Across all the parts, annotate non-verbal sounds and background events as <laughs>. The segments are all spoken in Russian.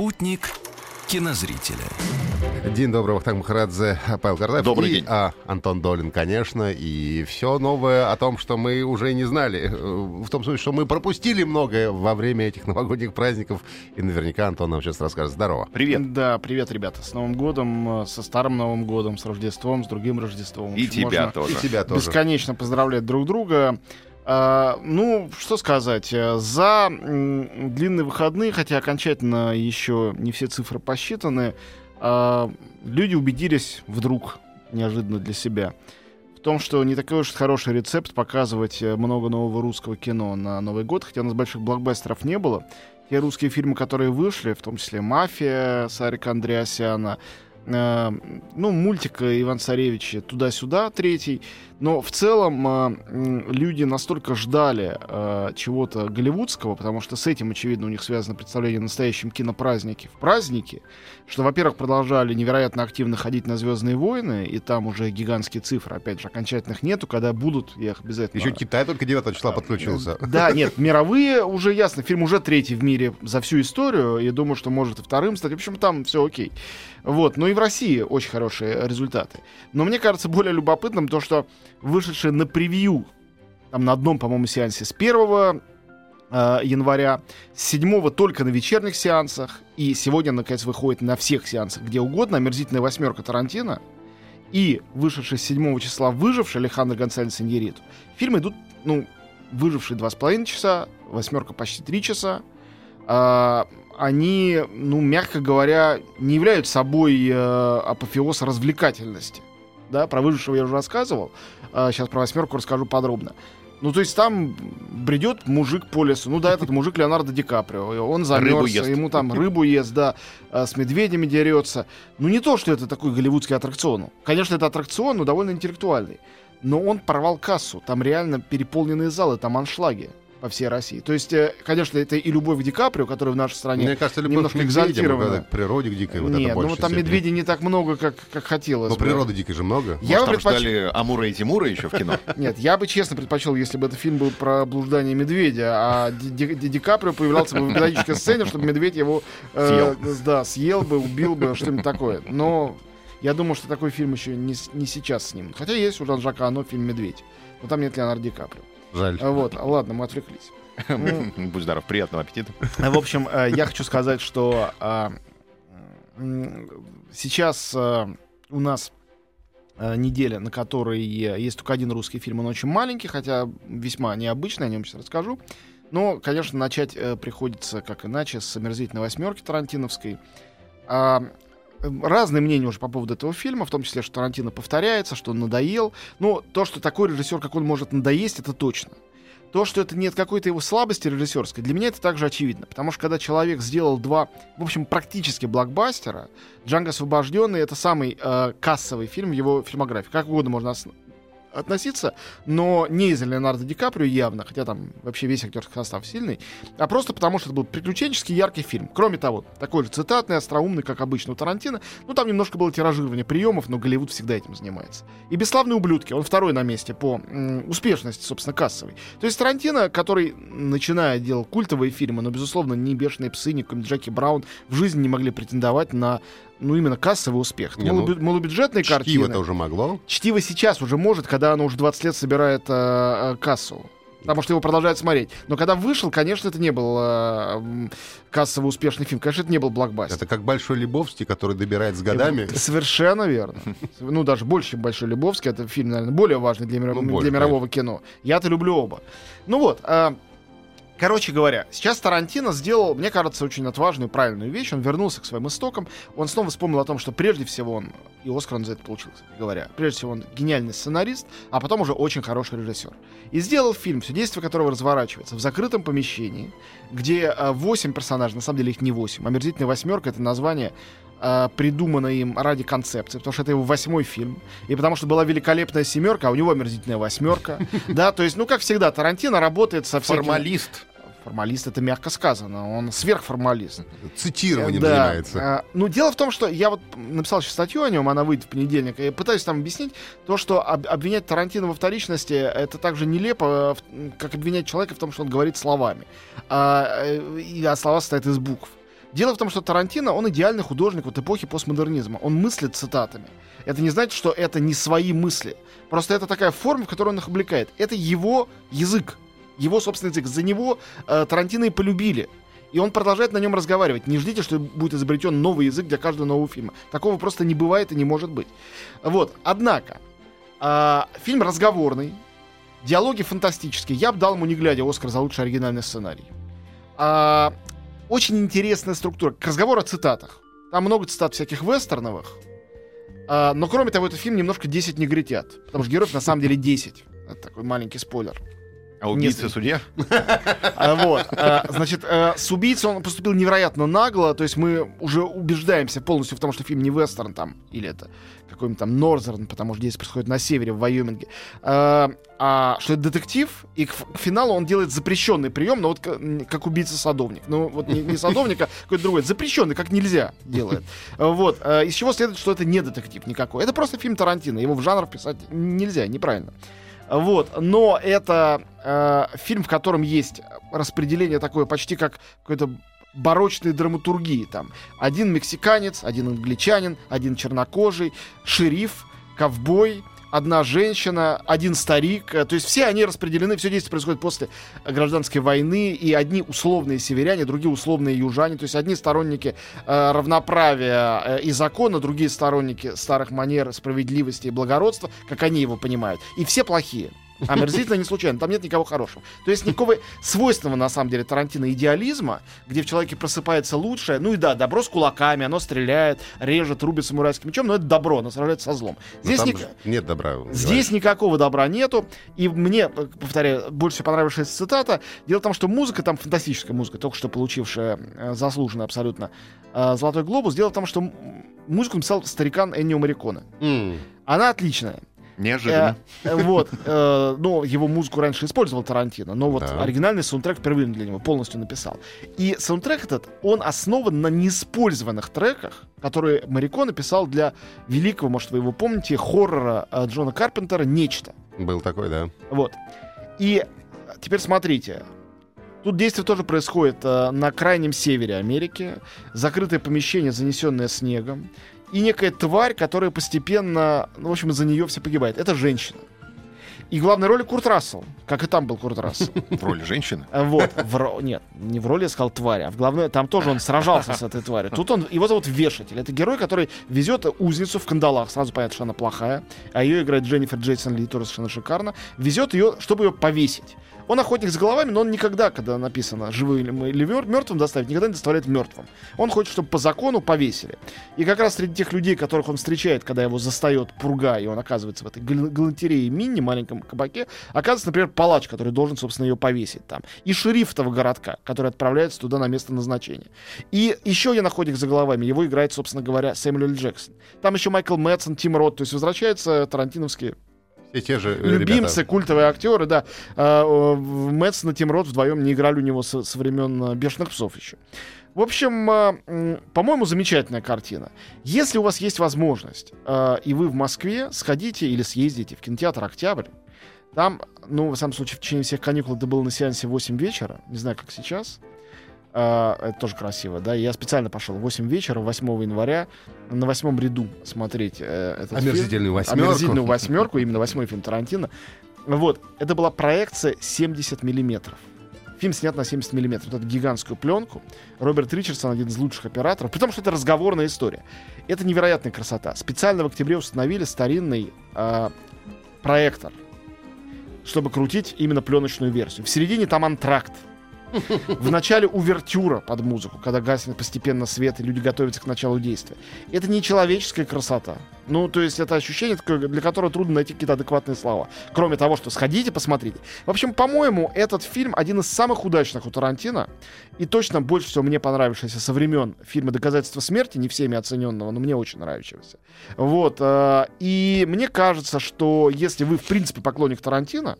Спутник кинозрителя. День добрый, Вахтанг Махарадзе, Павел Картаев. Добрый и, день. А, Антон Долин, конечно. И все новое о том, что мы уже не знали. э, В том смысле, что мы пропустили многое во время этих новогодних праздников. И наверняка Антон нам сейчас расскажет. Здорово. Привет. Да, привет, ребята. С Новым годом, э, со Старым Новым годом, с Рождеством, с другим Рождеством. И общем, тебя тоже. И тебя тоже. Бесконечно поздравлять друг друга. А, ну, что сказать, э, за длинные выходные, хотя окончательно еще не все цифры посчитаны, а, люди убедились вдруг, неожиданно для себя, в том, что не такой уж хороший рецепт показывать э, много нового русского кино на Новый год, хотя у нас больших блокбастеров не было. Те русские фильмы, которые вышли, в том числе «Мафия» Сарика Андреасяна, э, ну, мультик Иван Царевич туда-сюда, третий. Но в целом э, люди настолько ждали э, чего-то голливудского, потому что с этим, очевидно, у них связано представление о настоящем кинопразднике в празднике, что, во-первых, продолжали невероятно активно ходить на «Звездные войны», и там уже гигантские цифры, опять же, окончательных нету, когда будут, я их обязательно... Еще Китай только 9 числа подключился. Да, нет, мировые уже ясно. Фильм уже третий в мире за всю историю. И думаю, что может и вторым стать. В общем, там все окей. Вот. Ну и в России очень хорошие результаты. Но мне кажется более любопытным то, что вышедшие на превью, там на одном, по-моему, сеансе с 1 э, января, с 7 только на вечерних сеансах, и сегодня, наконец, выходит на всех сеансах, где угодно, «Омерзительная восьмерка» Тарантино, и вышедший с 7 числа «Выживший» Алехандро Гонсалес Иньериту. Фильмы идут, ну, «Выживший» 2,5 часа, «Восьмерка» почти 3 часа. А, они, ну, мягко говоря, не являются собой э, апофеоз развлекательности. Да, про «Выжившего» я уже рассказывал. А, сейчас про «Восьмерку» расскажу подробно. Ну, то есть там бредет мужик по лесу. Ну да, этот мужик Леонардо Ди Каприо. Он замерз, ему там рыбу ест, да, а, с медведями дерется. Ну не то, что это такой голливудский аттракцион. Конечно, это аттракцион, но довольно интеллектуальный. Но он порвал кассу. Там реально переполненные залы, там аншлаги по всей России. То есть, э, конечно, это и любовь к Ди Каприо, которая в нашей стране Мне кажется, любовь немножко к экзальтирована. к природе к дикой, вот это Нет, ну больше там всего. медведей не так много, как, как хотелось Но бы. природы дикой же много. Я Может, бы там предпоч- ждали Амура и Тимура еще в кино? <laughs> Нет, я бы честно предпочел, если бы этот фильм был про блуждание медведя, а Ди, Ди- Каприо появлялся бы в эпизодической <laughs> сцене, чтобы медведь его э, да, съел бы, убил бы, что-нибудь такое. Но я думаю, что такой фильм еще не, с- не сейчас снимут. Хотя есть у Жан-Жака Оно фильм «Медведь». Но там нет Леонардо Ди Каприо. Жаль. А Вот, а ладно, мы отвлеклись. Ну, Будь здоров, приятного аппетита. в общем, э, я хочу сказать, что а, сейчас э, у нас э, неделя, на которой есть только один русский фильм, он очень маленький, хотя весьма необычный, о нем сейчас расскажу. Но, конечно, начать приходится, как иначе, с «Омерзительной восьмерки» Тарантиновской. А, Разные мнения уже по поводу этого фильма, в том числе, что Тарантино повторяется, что он надоел. Но то, что такой режиссер, как он может надоесть, это точно. То, что это нет какой-то его слабости режиссерской, для меня это также очевидно. Потому что когда человек сделал два, в общем, практически блокбастера, «Джанго освобожденный» — это самый э, кассовый фильм в его фильмографии. Как угодно можно относиться, но не из-за Леонардо Ди Каприо явно, хотя там вообще весь актерский состав сильный, а просто потому, что это был приключенческий яркий фильм. Кроме того, такой же цитатный, остроумный, как обычно у Тарантино, ну там немножко было тиражирование приемов, но Голливуд всегда этим занимается. И «Бесславные ублюдки», он второй на месте по м, успешности, собственно, кассовой. То есть Тарантино, который, начиная делал культовые фильмы, но, безусловно, ни «Бешеные псы», ни Джеки Браун в жизни не могли претендовать на, ну, именно кассовый успех. Не, ну, Малобю- малобюджетные картины. Чтиво-то уже могло. Чтиво сейчас уже может, когда оно уже 20 лет собирает э, э, кассу. Потому что его продолжают смотреть. Но когда вышел, конечно, это не был э, кассово успешный фильм. Конечно, это не был блокбастер. Это как Большой Лебовский, который добирает с годами. Совершенно верно. <laughs> Ну, даже больше, чем Большой Лебовский. Это фильм, наверное, более важный для, мира- Ну, более, для мирового кино. Я-то люблю оба. Ну вот. а, Короче говоря, сейчас Тарантино сделал, мне кажется, очень отважную, правильную вещь. Он вернулся к своим истокам. Он снова вспомнил о том, что прежде всего он, и Оскар он за это получил, кстати говоря, прежде всего он гениальный сценарист, а потом уже очень хороший режиссер. И сделал фильм, все действие которого разворачивается в закрытом помещении, где э, 8 персонажей, на самом деле их не 8. «Омерзительная восьмерка» — это название э, придумано им ради концепции, потому что это его восьмой фильм, и потому что была великолепная семерка, а у него омерзительная восьмерка, <laughs> да, то есть, ну, как всегда, Тарантино работает со всякими... Формалист. Формалист это мягко сказано, он сверхформалист. Цитированием Да. занимается. А, ну, дело в том, что я вот написал сейчас статью о нем, она выйдет в понедельник, и пытаюсь там объяснить то, что об- обвинять Тарантино во вторичности это так же нелепо, э, как обвинять человека в том, что он говорит словами. А, э, а слова состоят из букв. Дело в том, что Тарантино, он идеальный художник вот эпохи постмодернизма. Он мыслит цитатами. Это не значит, что это не свои мысли. Просто это такая форма, в которой он их облекает. Это его язык. Его собственный язык. За него э, Тарантино и полюбили. И он продолжает на нем разговаривать. Не ждите, что будет изобретен новый язык для каждого нового фильма. Такого просто не бывает и не может быть. Вот. Однако, а, фильм разговорный, диалоги фантастические. Я бы дал ему, не глядя, Оскар за лучший оригинальный сценарий. А, очень интересная структура. К разговору о цитатах. Там много цитат всяких вестерновых. А, но кроме того, этот фильм немножко 10 негритят. Потому что героев на самом деле 10. Это такой маленький спойлер. А убийца Несколько. судья? А, Вот. а, Значит, э, с убийцей он поступил невероятно нагло. То есть мы уже убеждаемся полностью в том, что фильм не вестерн там, или это какой-нибудь там Норзерн, потому что действие происходит на севере, в Вайоминге. А, а что это детектив, и к, финалу он делает запрещенный прием, но вот как убийца-садовник. Ну, вот не, не садовник, а какой-то другой. Запрещенный, как нельзя делает. Вот. А, Из чего следует, что это не детектив никакой. Это просто фильм Тарантино. Его в жанр писать нельзя, неправильно. Вот, но это э, фильм, в котором есть распределение такое почти как какой-то барочной драматургии. Там один мексиканец, один англичанин, один чернокожий, шериф, ковбой, одна женщина, один старик. Э, То есть все они распределены, все действие происходит после гражданской войны, и одни условные северяне, другие условные южане. То есть одни сторонники э, равноправия э, и закона, другие сторонники старых манер, справедливости и благородства, как они его понимают. И все плохие. Омерзительно не случайно, там нет никого хорошего. То есть никакого свойственного, на самом деле, Тарантино идеализма, где в человеке просыпается лучшее. Ну и да, добро с кулаками, оно стреляет, режет, рубит самурайским мечом, но это добро, оно сражается со злом. Здесь ник- нет добра. Здесь никакого добра нету. И мне, повторяю, больше всего понравившаяся цитата. Дело в том, что музыка там фантастическая музыка, только что получившая э, заслуженно абсолютно э, Золотой глобус. Дело в том, что музыку написал старикан Эннио Мариконе. М, Она отличная. Неожиданно. Э, э, вот. э, ну, его музыку раньше использовал Тарантино, но вот Да. оригинальный саундтрек впервые для него полностью написал. И саундтрек этот, он основан на неиспользованных треках, которые Марико написал для великого, может, вы его помните, хоррора Джона Карпентера «Нечто». Был такой, да. Вот. И теперь смотрите. Тут действие тоже происходит э, на крайнем севере Америки. Закрытое помещение, занесенное снегом. И некая тварь, которая постепенно, ну, в общем, из-за нее все погибает. Это женщина. И главной роли Курт Рассел, как и там был Курт Рассел. <laughs> В роли женщины. А Вот, в ро- нет, не в роли я сказал тварь, а в главной, там тоже он сражался с этой тварью. Тут он, его зовут Вешатель. Это герой, который везет узницу в кандалах. Сразу понятно, что она плохая. А ее играет Дженнифер Джейсон Ли, тоже совершенно шикарно. Везет ее, чтобы ее повесить. Он охотник с головами, но он никогда, когда написано живым или, мертвым доставить, никогда не доставляет мертвым. Он хочет, чтобы по закону повесили. И как раз среди тех людей, которых он встречает, когда его застает пурга, и он оказывается в этой гал- галантерее мини, маленьком кабаке, оказывается, например, палач, который должен, собственно, ее повесить там. И шериф этого городка, который отправляется туда на место назначения. И еще я находик за головами. Его играет, собственно говоря, Сэмюэл. Джексон. Там еще Майкл Мэтсон, Тим Рот. То есть возвращаются тарантиновские Все те же э, любимцы, ребята. культовые актеры, да. А, Мэтсон и Тим Рот вдвоем не играли у него со, со времен э, «Бешеных псов» еще. В общем, м, по-моему, замечательная картина. Если у вас есть возможность, э, и вы в Москве, сходите или съездите в кинотеатр «Октябрь». Там, ну, в самом случае, в течение всех каникул это было на сеансе в 8 вечера. Не знаю, как сейчас. А, это тоже красиво, да. Я специально пошел в 8 вечера, 8 января, на восьмом ряду смотреть э, этот фильм. Омерзительную восьмерку. Омерзительную восьмерку, <laughs> именно восьмой фильм Тарантино. Вот, это была проекция 70 миллиметров. Фильм снят на 70 миллиметров. Вот эту гигантскую пленку. Роберт Ричардсон один из лучших операторов. Потому что это разговорная история. Это невероятная красота. Специально в октябре установили старинный а, проектор, чтобы крутить именно пленочную версию. В середине там антракт. В начале увертюра под музыку, когда гаснет постепенно свет и люди готовятся к началу действия. Это не человеческая красота. Ну, то есть это ощущение, для которого трудно найти какие-то адекватные слова. Кроме того, что сходите, посмотрите. В общем, по-моему, этот фильм один из самых удачных у Тарантино. И точно больше всего мне понравившийся со времен фильма «Доказательство смерти», не всеми оцененного, но мне очень нравившегося. Вот. э, И мне кажется, что если вы, в принципе, поклонник Тарантино,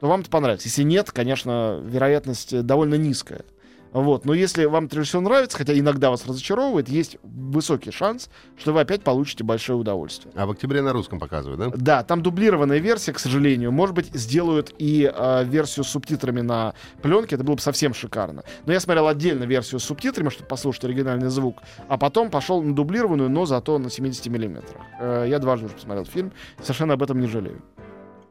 то вам это понравится. Если нет, конечно, вероятность э, довольно низкая. Вот. Но если вам это режиссер нравится, хотя иногда вас разочаровывает, есть высокий шанс, что вы опять получите большое удовольствие. А в октябре на русском показывают, да? Да, там дублированная версия, к сожалению. Может быть, сделают и э, версию с субтитрами на пленке. Это было бы совсем шикарно. Но я смотрел отдельно версию с субтитрами, чтобы послушать оригинальный звук. А потом пошел на дублированную, но зато на 70 миллиметрах. Э, я дважды уже посмотрел фильм. Совершенно об этом не жалею.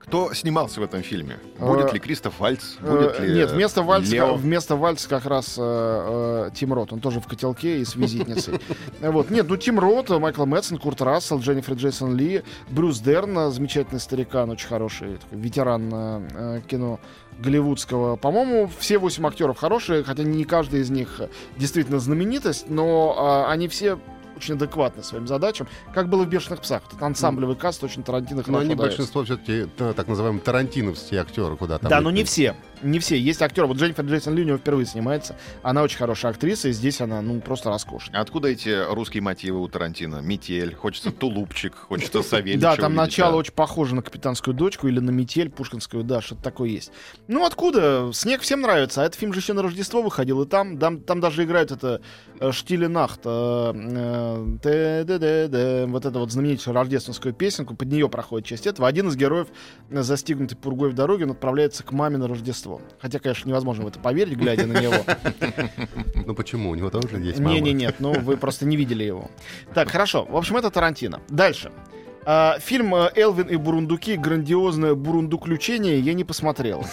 Кто снимался в этом фильме? Э, Будет ли Кристоф Вальц? Будет Э, ли Нет, вместо Вальца, Лео? вместо Вальца как раз э, э, Тим Рот. Он тоже в котелке и с визитницей. <laughs> Вот. Нет, ну Тим Рот, Майкл Мэтсон, Курт Рассел, Дженнифер Джейсон Ли, Брюс Дерн, э, замечательный старикан, очень хороший такой ветеран э, э, кино голливудского. По-моему, все восемь актеров хорошие, хотя не каждый из них э, действительно знаменитость, но э, они все очень адекватны своим задачам, как было в «Бешеных псах». Этот ансамблевый каст очень Тарантино Но хорошо они дается. большинство все-таки так называемые тарантиновские актеры, куда там. Да, но не все. Не все. Есть актеры. Вот Дженнифер Джейсон Ли у него впервые снимается. Она очень хорошая актриса, и здесь она, ну, просто роскошная. А Откуда эти русские мотивы у Тарантино? Метель, хочется тулупчик, хочется Савельича Да, там увидеть, начало да. очень похоже на капитанскую дочку или на метель пушкинскую, да, что-то такое есть. Ну, откуда? Снег всем нравится, а этот фильм же еще на Рождество выходил, и там, там, там даже играет это э, Штиле Нахт, э, э, вот эту вот знаменитую рождественскую песенку, под нее проходит часть этого. Один из героев, застигнутый пургой в дороге, он отправляется к маме на Рождество. Хотя, конечно, невозможно в это поверить, глядя на него. <laughs> Ну почему? У него тоже есть мама. Не, не, нет, ну вы просто не видели его. Так, хорошо. В общем, это Тарантино. Дальше. А, фильм э, «Элвин и бурундуки. Грандиозное бурундуключение» я не посмотрел.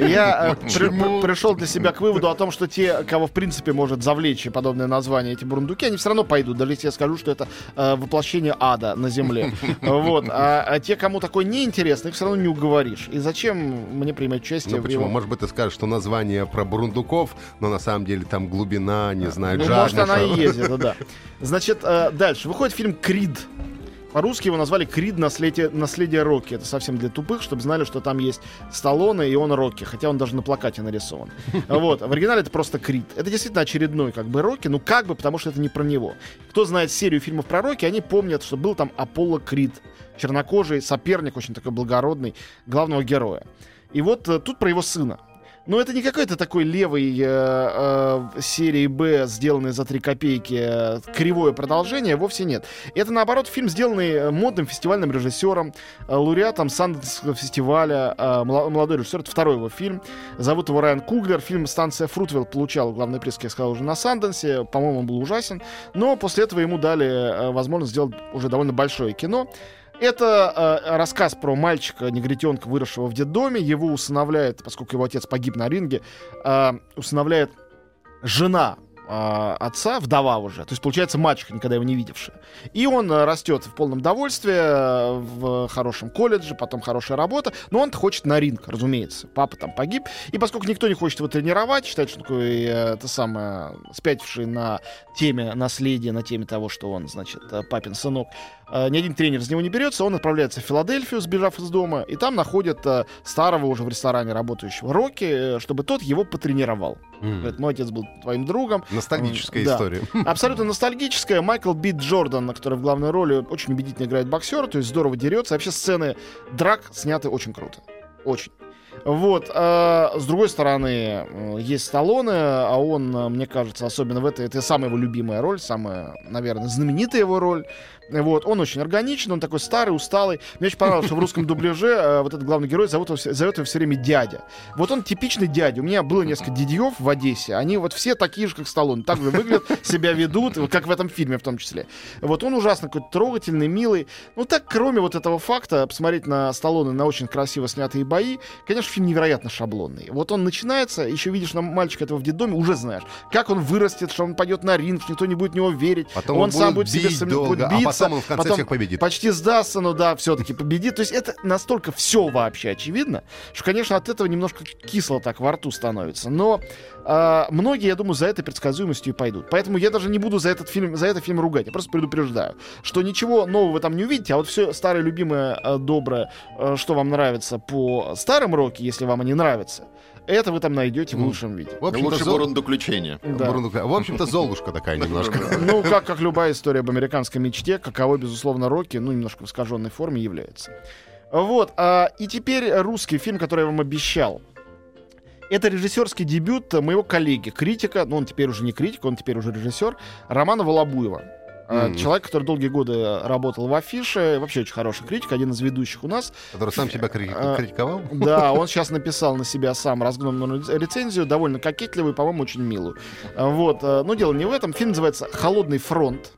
Я э, при- при- пришел для себя к выводу о том, что те, кого в принципе может завлечь подобное название, эти бурундуки, они все равно пойдут, даже если я скажу, что это э, воплощение ада на земле. Вот. А, а те, кому такое неинтересно, их все равно не уговоришь. И зачем мне принимать участие Ну в почему? Может быть, ты скажешь, что название про бурундуков, но на самом деле там глубина, не знаю, Ну, может, она и это да. Значит, дальше. Выходит фильм «Крид». По-русски его назвали «Крид. Наследие, наследие Рокки». Это совсем для тупых, чтобы знали, что там есть Сталлоне и он Рокки, хотя он даже на плакате нарисован. <laughs> Вот. В оригинале это просто «Крид». Это действительно очередной как бы Рокки, ну как бы, потому что это не про него. Кто знает серию фильмов про Рокки, они помнят, что был там Аполло Крид. Чернокожий соперник, очень такой благородный, главного героя. И вот э, тут про его сына. Но это не какой-то такой левый э, э, серии Б, сделанный за три копейки, э, кривое продолжение, вовсе нет. Это, наоборот, фильм, сделанный э, модным фестивальным режиссером, э, лауреатом Санденского фестиваля, э, молодой режиссер, это второй его фильм. Зовут его Райан Куглер. Фильм «Станция Фрутвелл» получал главный приз, как я сказал, уже на Санденсе. По-моему, он был ужасен. Но после этого ему дали э, возможность сделать уже довольно большое кино. Это э, рассказ про мальчика, негритенка, выросшего в детдоме. Его усыновляет, поскольку его отец погиб на ринге, э, усыновляет жена э, отца, вдова уже. То есть, получается, мачеха, никогда его не видевшая. И он э, растет в полном довольстве, э, в хорошем колледже, потом хорошая работа. Но он хочет на ринг, разумеется. Папа там погиб. И поскольку никто не хочет его тренировать, считает, что такой, э, это самое, спятивший на теме наследия, на теме того, что он, значит, папин сынок, ни один тренер из него не берется, он отправляется в Филадельфию, сбежав из дома, и там находит э, старого уже в ресторане работающего Рокки, э, чтобы тот его потренировал. М. Говорит, мой отец был твоим другом. Ностальгическая Да. история. <laughs> Абсолютно ностальгическая. Майкл Бит Джордан, который в главной роли очень убедительно играет боксера, то есть здорово дерется. Вообще сцены драк сняты очень круто. Очень. Вот. а, с другой стороны, э, есть Сталлоне, а он, э, мне кажется, особенно в этой, это самая его любимая роль, самая, наверное, знаменитая его роль. Вот. Он очень органичен, он такой старый, усталый. Мне очень понравилось, что в русском дубляже э, вот этот главный герой зовут зовет его все время дядя. Вот он типичный дядя. У меня было несколько дядьев в Одессе. Они вот все такие же, как Сталлоне. Так же выглядят, себя ведут, как в этом фильме в том числе. Вот он ужасно какой-то трогательный, милый. Ну так, кроме вот этого факта, посмотреть на Сталлоне, на очень красиво снятые бои, конечно, фильм невероятно шаблонный. Вот он начинается, еще видишь на мальчика этого в детдоме, уже знаешь, как он вырастет, что он пойдет на ринг, что никто не будет в него верить. Потом он, он сам будет себе сам- долго, будет а биться, он в конце потом всех победит. почти сдастся, но да, все-таки победит. То есть это настолько все вообще очевидно, что, конечно, от этого немножко кисло так во рту становится. Но а, многие, я думаю, за этой предсказуемостью и пойдут. Поэтому я даже не буду за этот фильм, за этот фильм ругать. Я просто предупреждаю, что ничего нового вы там не увидите, а вот все старое, любимое, а, доброе, а, что вам нравится по старым роке, если вам они нравятся, это вы там найдете в лучшем виде. В общем-то, Лучше Зол- бурундуключение. Да. В общем-то, Золушка такая немножко. <laughs> Ну, как, как любая история об американской мечте, каково, безусловно, Рокки, ну, немножко в искаженной форме является. Вот, а, и теперь русский фильм, который я вам обещал. Это режиссерский дебют моего коллеги, критика, ну, он теперь уже не критик, он теперь уже режиссер, Романа Волобуева. Мгм. Человек, который долгие годы работал в афише, вообще очень хороший критик, один из ведущих у нас. Который сам себя А, критиковал. Да, <laughs> он сейчас написал на себя сам разгромную рецензию, довольно кокетливую, по-моему, очень милую. А, Вот, э, но дело не в этом. Фильм называется «Холодный фронт».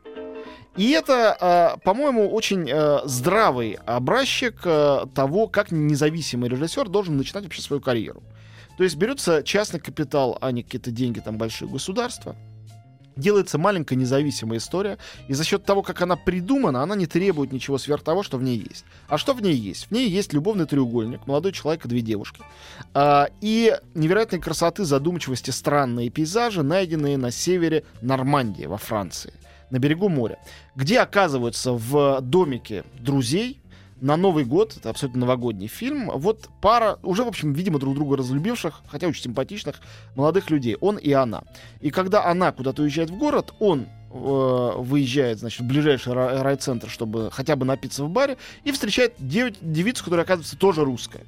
И это, э, по-моему, очень э, здравый образчик э, того, как независимый режиссер должен начинать вообще свою карьеру. То есть берется частный капитал, а не какие-то деньги там большие государства. Делается маленькая независимая история, и за счет того, как она придумана, она не требует ничего сверх того, что в ней есть. А что в ней есть? В ней есть любовный треугольник, молодой человек и две девушки. А, и невероятной красоты, задумчивости странные пейзажи, найденные на севере Нормандии во Франции, на берегу моря, где оказываются в домике друзей на Новый год, это абсолютно новогодний фильм, вот пара, уже, в общем, видимо, друг друга разлюбивших, хотя очень симпатичных молодых людей, он и она. И когда она куда-то уезжает в город, он э, выезжает, значит, в ближайший ра- райцентр, чтобы хотя бы напиться в баре, и встречает дев- девицу, которая, оказывается, тоже русская.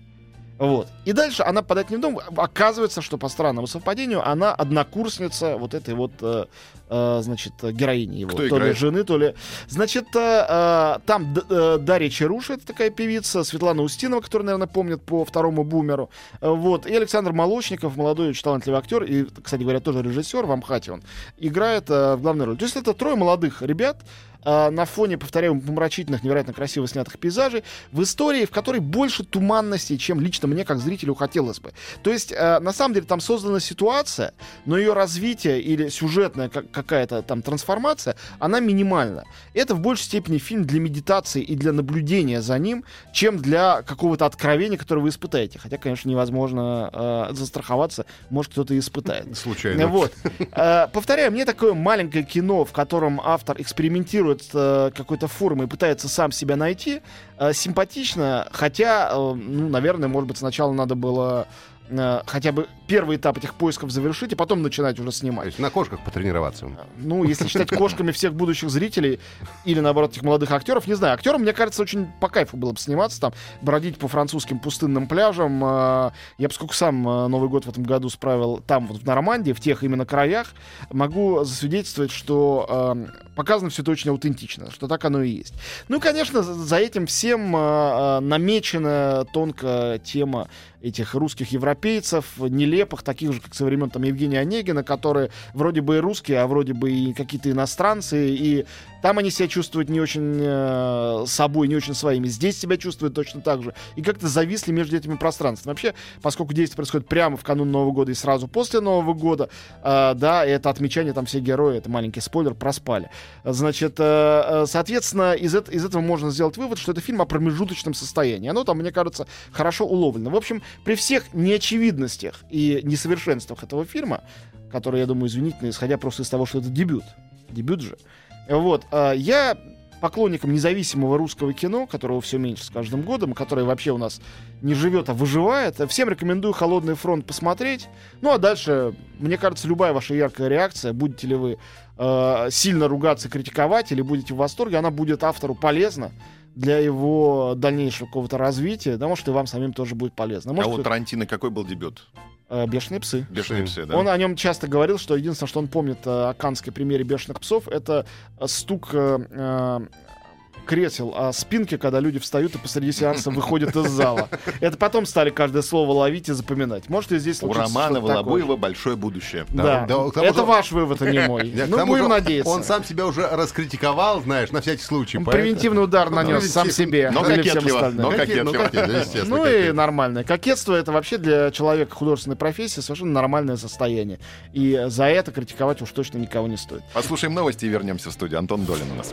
Вот. И дальше она подать не в дом. Оказывается, что по странному совпадению она однокурсница вот этой вот, э, э, значит, героини его. Кто то ли играет? жены, то ли... Значит, э, э, там э, Дарья Чаруша, это такая певица, Светлана Устинова, которую, наверное, помнят по второму бумеру. Вот. И Александр Молочников, молодой, очень талантливый актер, и, кстати говоря, тоже режиссер в Амхате он, играет э, в главной роли. То есть это трое молодых ребят, э, на фоне, повторяю, помрачительных, невероятно красиво снятых пейзажей, в истории, в которой больше туманности, чем лично мне, как зрителю, хотелось бы. То есть, э, на самом деле, там создана ситуация, но ее развитие или сюжетная как- какая-то там трансформация, она минимальна. Это в большей степени фильм для медитации и для наблюдения за ним, чем для какого-то откровения, которое вы испытаете. Хотя, конечно, невозможно э, застраховаться, может, кто-то и испытает. Случайно. Вот. Э, Повторяю, мне такое маленькое кино, в котором автор экспериментирует с э, какой-то формой и пытается сам себя найти, э, симпатично, хотя, э, ну, наверное, может быть, сначала надо было э, хотя бы первый этап этих поисков завершить, и потом начинать уже То снимать. есть на кошках потренироваться. Ну, если считать кошками всех будущих зрителей или, наоборот, этих молодых актеров, не знаю. Актерам, мне кажется, очень по кайфу было бы сниматься там, бродить по французским пустынным пляжам. Э, Я, поскольку сам э, Новый год в этом году справил там, вот в Нормандии, в тех именно краях, могу засвидетельствовать, что э, показано все это очень аутентично, что так оно и есть. Ну, конечно, за этим всем э, э, намечена тонко тема этих русских европейцев, нелепых, таких же, как со времен там Евгения Онегина, которые вроде бы и русские, а вроде бы и какие-то иностранцы, и там они себя чувствуют не очень э, собой, не очень своими. Здесь себя чувствуют точно так же. И как-то зависли между этими пространствами. Вообще, поскольку действие происходит прямо в канун Нового года и сразу после Нового года, э, да, это отмечание, там все герои, это маленький спойлер, проспали. Значит, э, э, соответственно, из, эт- из этого можно сделать вывод, что это фильм о промежуточном состоянии. Оно там, мне кажется, хорошо уловлено. В общем, при всех неочевидностях и несовершенствах этого фильма, которые, я думаю, извинительно, исходя просто из того, что это дебют, дебют же, вот, а, я поклонником независимого русского кино, которого все меньше с каждым годом, которое вообще у нас не живет, а выживает. Всем рекомендую «Холодный фронт» посмотреть. Ну, а дальше, мне кажется, любая ваша яркая реакция, будете ли вы э, сильно ругаться, критиковать, или будете в восторге, она будет автору полезна для его дальнейшего какого-то развития, да, может, и вам самим тоже будет полезно. А Может, у Тарантино какой был дебют? Э, «Бешеные псы». Бешеные Псы. да? Он о нем часто говорил, что единственное, что он помнит э, о каннской премьере «Бешеных псов», это э, стук э, э, кресел о спинке, когда люди встают и посреди сеанса выходят из зала. Это потом стали каждое слово ловить и запоминать. Может, и здесь У Романа. Волобуева большое будущее. Да, Да, да, это же- ваш вывод, а не мой. <laughs> Ну, будем надеяться. Он сам себя уже раскритиковал, знаешь, на всякий случай. Превентивный удар нанес сам себе Но кокетливо, но ну, кокетливо. Ну и кокет. нормальное. Кокетство это вообще для человека художественной профессии совершенно нормальное состояние. И за это критиковать уж точно никого не стоит. Послушаем новости и вернемся в студию. Антон Долин у нас.